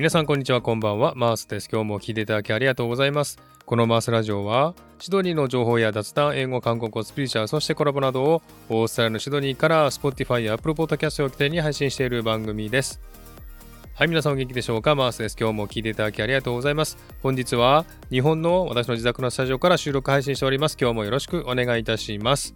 皆さんこんにちはこんばんは。マースです。今日も聞いていただきありがとうございます。このマースラジオはシドニーの情報や雑談英語韓国語スピリチュアルそしてコラボなどをオーストラリアのシドニーから Spotify や Apple Podcast を起点に配信している番組です。はい皆さんお元気でしょうか？マースです。今日も聞いていただきありがとうございます。本日は日本の私の自宅のスタジオから収録配信しております。今日もよろしくお願いいたします。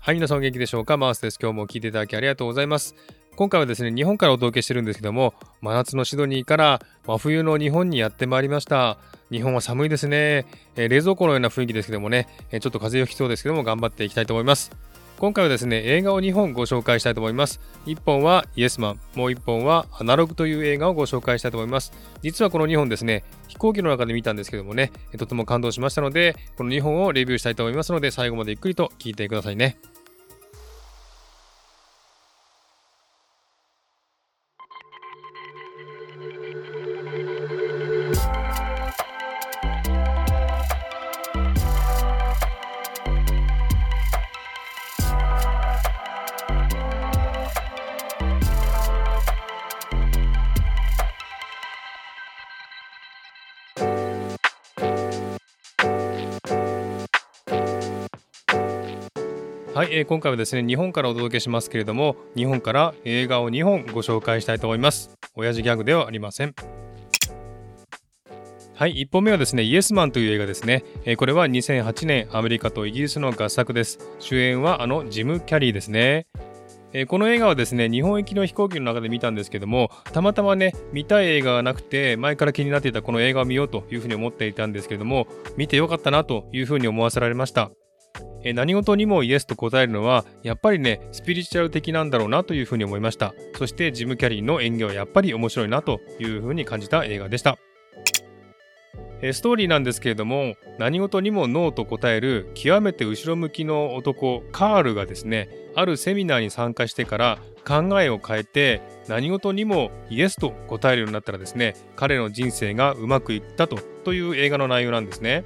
はい皆さんお元気でしょうか？マースです。今日も聞いていただきありがとうございます。今回はですね、日本からお届けしてるんですけども、真夏のシドニーから真冬の日本にやってまいりました。日本は寒いですね。えー、冷蔵庫のような雰囲気ですけどもね、えー、ちょっと風邪をひきそうですけども、頑張っていきたいと思います。今回はですね、映画を2本ご紹介したいと思います。1本はイエスマン、もう1本はアナログという映画をご紹介したいと思います。実はこの2本ですね、飛行機の中で見たんですけどもね、とても感動しましたので、この2本をレビューしたいと思いますので、最後までゆっくりと聞いてくださいね。はい、えー、今回はですね日本からお届けしますけれども日本から映画を2本ご紹介したいと思います親父ギャグではありませんはい、1本目はですね、イエスマンという映画ですね。えー、これは2008年、アメリカとイギリスの合作です。主演はあのジム・キャリーですね。えー、この映画はですね、日本行きの飛行機の中で見たんですけども、たまたまね、見たい映画がなくて、前から気になっていたこの映画を見ようというふうに思っていたんですけども、見てよかったなというふうに思わせられました。え何事にもイエスと答えるのはやっぱりねスピリチュアル的なんだろうなというふうに思いましたそしてジム・キャリーの演技はやっぱり面白いなというふうに感じた映画でしたストーリーなんですけれども何事にもノーと答える極めて後ろ向きの男カールがですねあるセミナーに参加してから考えを変えて何事にもイエスと答えるようになったらですね彼の人生がうまくいったとという映画の内容なんですね。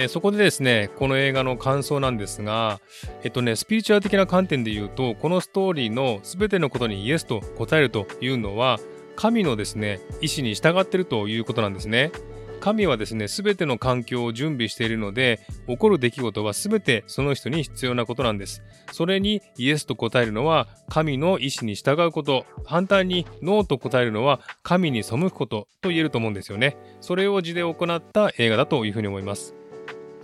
えー、そこでですね、この映画の感想なんですが、えっとね、スピリチュアル的な観点で言うと、このストーリーの全てのことにイエスと答えるというのは、神のですね、意志に従っているということなんですね。神はですね、すべての環境を準備しているので、起こる出来事はすべてその人に必要なことなんです。それにイエスと答えるのは、神の意志に従うこと。反対にノーと答えるのは、神に背くことと言えると思うんですよね。それを字で行った映画だというふうに思います。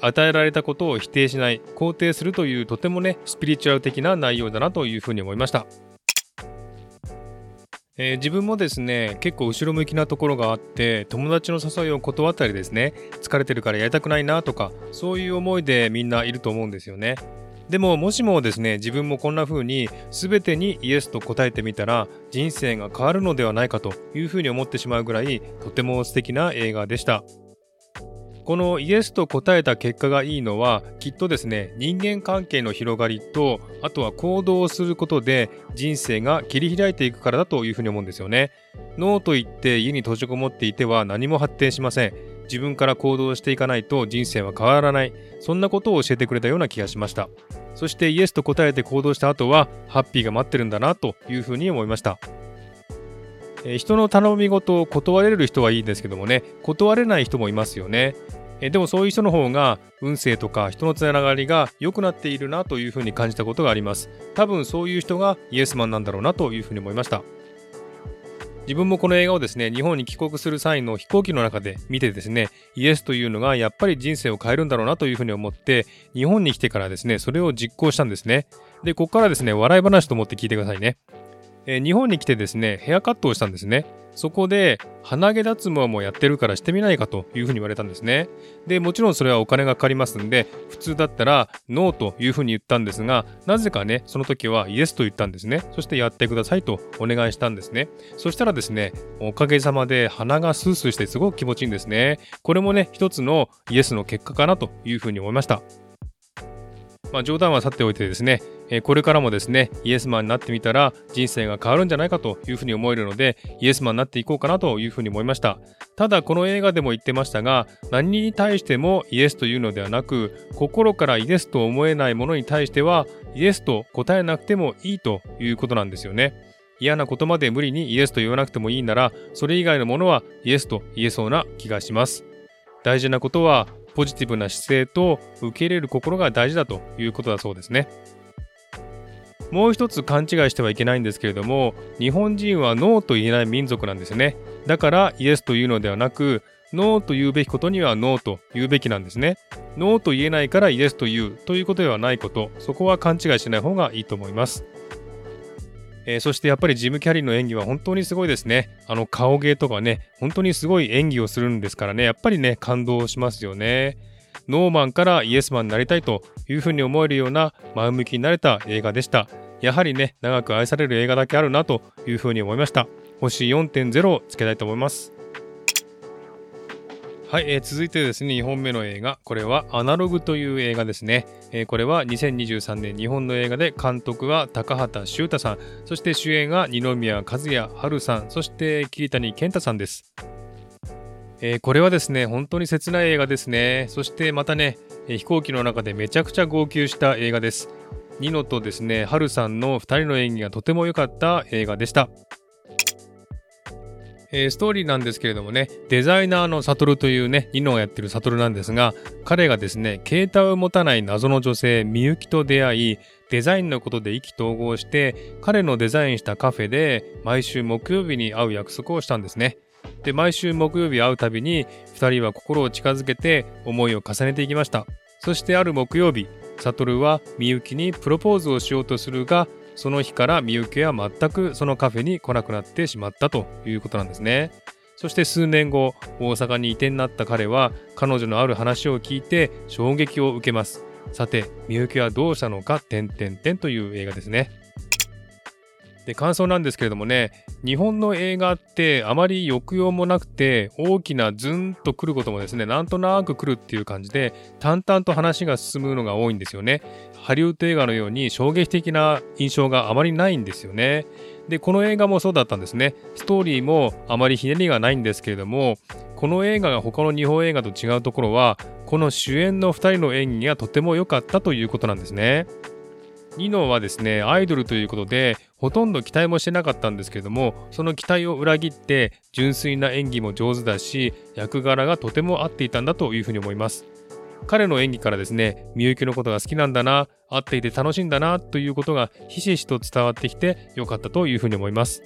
与えられたことを否定しない肯定するというとてもねスピリチュアル的な内容だなというふうに思いました、えー、自分もですね結構後ろ向きなところがあって友達の誘いを断ったりですね疲れてるからやりたくないなとかそういう思いでみんないると思うんですよねでももしもですね自分もこんな風に全てにイエスと答えてみたら人生が変わるのではないかという風に思ってしまうぐらいとても素敵な映画でした。このイエスと答えた結果がいいのはきっとですね人間関係の広がりとあとは行動をすることで人生が切り開いていくからだというふうに思うんですよね。ノーと言って家に閉じこもっていては何も発展しません。自分から行動していかないと人生は変わらない。そんなことを教えてくれたような気がしました。そしてイエスと答えて行動した後はハッピーが待ってるんだなというふうに思いました。え人の頼み事を断れる人はいいんですけどもね、断れない人もいますよね。えでもそういう人の方が運勢とか人のつながりが良くなっているなというふうに感じたことがあります。多分そういう人がイエスマンなんだろうなというふうに思いました。自分もこの映画をですね、日本に帰国する際の飛行機の中で見てですね、イエスというのがやっぱり人生を変えるんだろうなというふうに思って、日本に来てからですね、それを実行したんですね。で、ここからですね、笑い話と思って聞いてくださいね。えー、日本に来てですね、ヘアカットをしたんですね。そこで、鼻毛脱毛もやってるからしてみないかというふうに言われたんですね。で、もちろんそれはお金がかかりますんで、普通だったらノーというふうに言ったんですが、なぜかね、その時はイエスと言ったんですね。そしてやってくださいとお願いしたんですね。そしたらですね、おかげさまで鼻がスースーしてすごく気持ちいいんですね。これもね、一つのイエスの結果かなというふうに思いました。まあ、冗談は去っておいてですね、えこれからもですね、イエスマンになってみたら人生が変わるんじゃないかというふうに思えるので、イエスマンになっていこうかなというふうに思いました。ただ、この映画でも言ってましたが、何に対してもイエスというのではなく、心からイエスと思えないものに対しては、イエスと答えなくてもいいということなんですよね。嫌なことまで無理にイエスと言わなくてもいいなら、それ以外のものはイエスと言えそうな気がします。大事なことは、ポジティブな姿勢と受け入れる心が大事だということだそうですね。もう一つ勘違いしてはいけないんですけれども、日本人はノーと言えない民族なんですね。だからイエスというのではなく、ノーと言うべきことにはノーと言うべきなんですね。ノーと言えないからイエスと言うということではないこと、そこは勘違いしない方がいいと思います。えー、そしてやっぱりジム・キャリーの演技は本当にすごいですね。あの顔芸とかね、本当にすごい演技をするんですからね、やっぱりね、感動しますよね。ノーマンからイエスマンになりたいというふうに思えるような前向きになれた映画でした。やはりね、長く愛される映画だけあるなというふうに思いました。星4.0をつけたいと思います。はい、えー、続いてですね、2本目の映画。これはアナログという映画ですね。えー、これは2023年日本の映画で監督は高畑修太さん、そして主演が二宮和也春さん、そして桐谷健太さんです。えー、これはですね、本当に切ない映画ですね。そしてまたね、飛行機の中でめちゃくちゃ号泣した映画です。ニノとですね、ハルさんの2人の演技がとても良かった映画でした。えー、ストーリーなんですけれどもね、デザイナーのサトルというね、ニノがやってるサトルなんですが、彼がですね、携帯を持たない謎の女性、みゆきと出会い、デザインのことで意気投合して、彼のデザインしたカフェで毎週木曜日に会う約束をしたんですね。で、毎週木曜日会うたびに、2人は心を近づけて思いを重ねていきました。そしてある木曜日、サトルはみゆきにプロポーズをしようとするが、その日からみゆきは全くそのカフェに来なくなってしまったということなんですね。そして数年後、大阪に移転になった彼は彼女のある話を聞いて衝撃を受けます。さて、みゆきはどうしたのか、点々点という映画ですね。で、感想なんですけれどもね、日本の映画ってあまり抑揚もなくて、大きなズンと来ることもですね、なんとなく来るっていう感じで、淡々と話が進むのが多いんですよね。ハリウッド映画のように衝撃的な印象があまりないんですよね。で、この映画もそうだったんですね。ストーリーもあまりひねりがないんですけれども、この映画が他の日本映画と違うところは、この主演の2人の演技がとても良かったということなんですね。ニノはですね、アイドルということで、ほとんど期待もしてなかったんですけども、その期待を裏切って、純粋な演技も上手だし、役柄がとても合っていたんだというふうに思います。彼の演技からですね、みゆきのことが好きなんだな、会っていて楽しいんだなということがひしひしと伝わってきてよかったというふうに思います。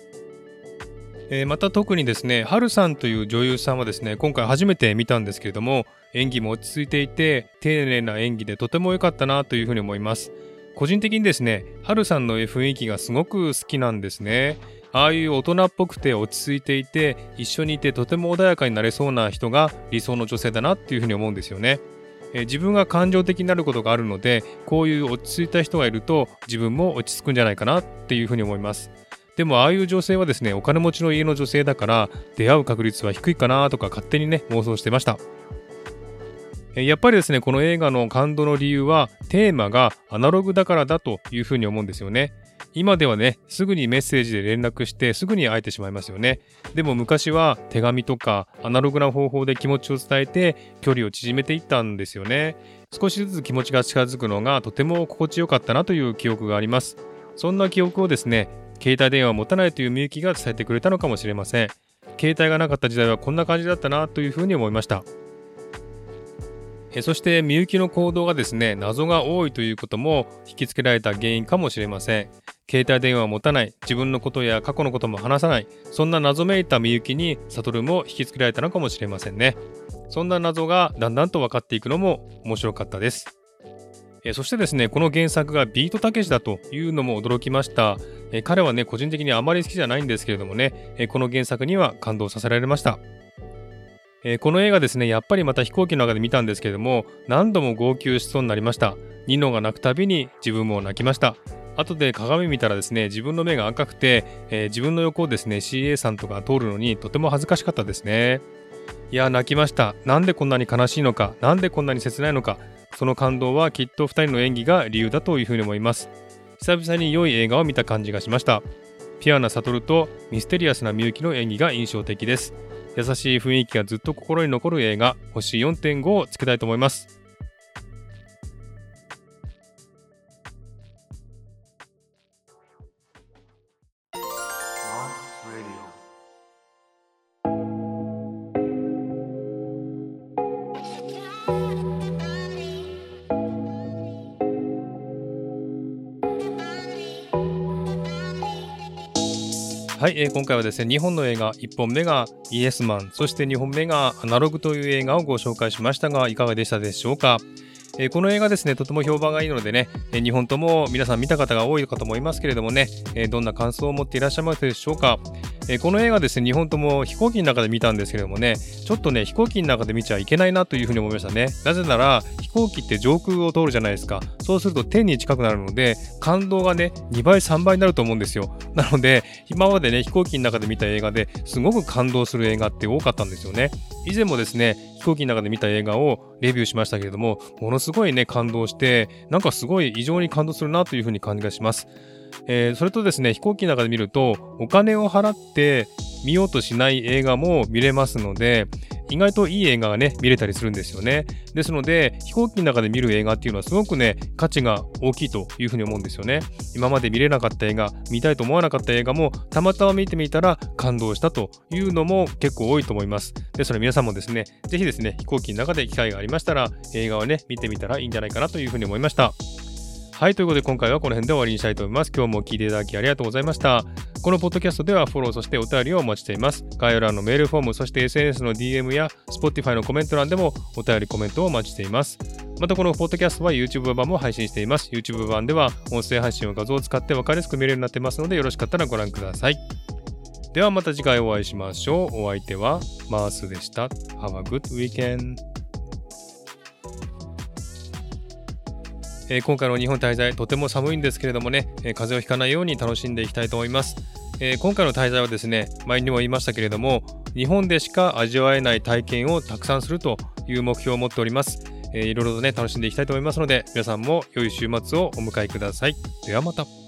え、また特にですね、ハルさんという女優さんはですね、今回初めて見たんですけれども、演技も落ち着いていて、丁寧な演技でとても良かったなというふうに思います。個人的にですね、ハルさんの雰囲気がすごく好きなんですね。ああいう大人っぽくて落ち着いていて、一緒にいてとても穏やかになれそうな人が理想の女性だなっていうふうに思うんですよね。え自分が感情的になることがあるので、こういう落ち着いた人がいると自分も落ち着くんじゃないかなっていうふうに思います。でもああいう女性はですね、お金持ちの家の女性だから出会う確率は低いかなとか勝手にね、妄想してました。やっぱりですね、この映画の感動の理由は、テーマがアナログだからだというふうに思うんですよね。今ではね、すぐにメッセージで連絡してすぐに会えてしまいますよね。でも昔は手紙とかアナログな方法で気持ちを伝えて距離を縮めていったんですよね。少しずつ気持ちが近づくのがとても心地よかったなという記憶があります。そんな記憶をですね、携帯電話を持たないというみゆきが伝えてくれたのかもしれません。携帯がなかった時代はこんな感じだったなというふうに思いました。えそしてみゆきの行動がですね謎が多いということも引きつけられた原因かもしれません。携帯電話を持たない。自分のことや過去のことも話さない。そんな謎めいたみゆきに悟も引きつけられたのかもしれませんね。そんな謎がだんだんと分かっていくのも面白かったです。えそしてですね、この原作がビートたけしだというのも驚きました。え彼はね、個人的にあまり好きじゃないんですけれどもね、えこの原作には感動させられました。えー、この映画ですね、やっぱりまた飛行機の中で見たんですけれども、何度も号泣しそうになりました。ニノが泣くたびに自分も泣きました。後で鏡見たらですね、自分の目が赤くて、えー、自分の横をですね、CA さんとか通るのにとても恥ずかしかったですね。いや、泣きました。なんでこんなに悲しいのか、なんでこんなに切ないのか、その感動はきっと2人の演技が理由だというふうに思います。久々に良い映画を見た感じがしました。ピュアな悟とミステリアスなみゆきの演技が印象的です。優しい雰囲気がずっと心に残る映画、星4.5をつけたいと思います。はい、えー、今回はですね、2本の映画、1本目がイエスマン、そして2本目がアナログという映画をご紹介しましたが、いかがでしたでしょうか？え、この映画ですね、とても評判がいいのでね、え、2本とも皆さん見た方が多いかと思いますけれどもね、え、どんな感想を持っていらっしゃいますでしょうか？えこの映画ですね、2本とも飛行機の中で見たんですけどもね、ちょっとね、飛行機の中で見ちゃいけないなというふうに思いましたね。なぜなら、飛行機って上空を通るじゃないですか。そうすると天に近くなるので、感動がね、2倍、3倍になると思うんですよ。なので、今までね、飛行機の中で見た映画ですごく感動する映画って多かったんですよね。以前もですね、飛行機の中で見た映画をレビューしましたけれども、ものすごいね、感動して、なんかすごい異常に感動するなというふうに感じがします。えー、それとですね、飛行機の中で見ると、お金を払って見ようとしない映画も見れますので、意外といい映画がね、見れたりするんですよね。ですので、飛行機の中で見る映画っていうのはすごくね、価値が大きいというふうに思うんですよね。今まで見れなかった映画、見たいと思わなかった映画も、たまたま見てみたら感動したというのも結構多いと思います。ですので皆さんもですね、ぜひですね、飛行機の中で機会がありましたら、映画をね、見てみたらいいんじゃないかなというふうに思いました。はい、ということで今回はこの辺で終わりにしたいと思います。今日も聞いていただきありがとうございました。このポッドキャストではフォロー、そしてお便りをお待ちしています。概要欄のメールフォーム、そして SNS の DM や Spotify のコメント欄でもお便り、コメントをお待ちしています。またこのポッドキャストは YouTube 版も配信しています。YouTube 版では音声配信を画像を使って分かりやすく見れるようになってますのでよろしかったらご覧ください。ではまた次回お会いしましょう。お相手はマースでした。Have a good weekend! えー、今回の日本滞在とても寒いんですけれどもね、えー、風邪をひかないように楽しんでいきたいと思います、えー、今回の滞在はですね前にも言いましたけれども日本でしか味わえない体験をたくさんするという目標を持っております、えー、いろいろとね楽しんでいきたいと思いますので皆さんも良い週末をお迎えください。ではまた。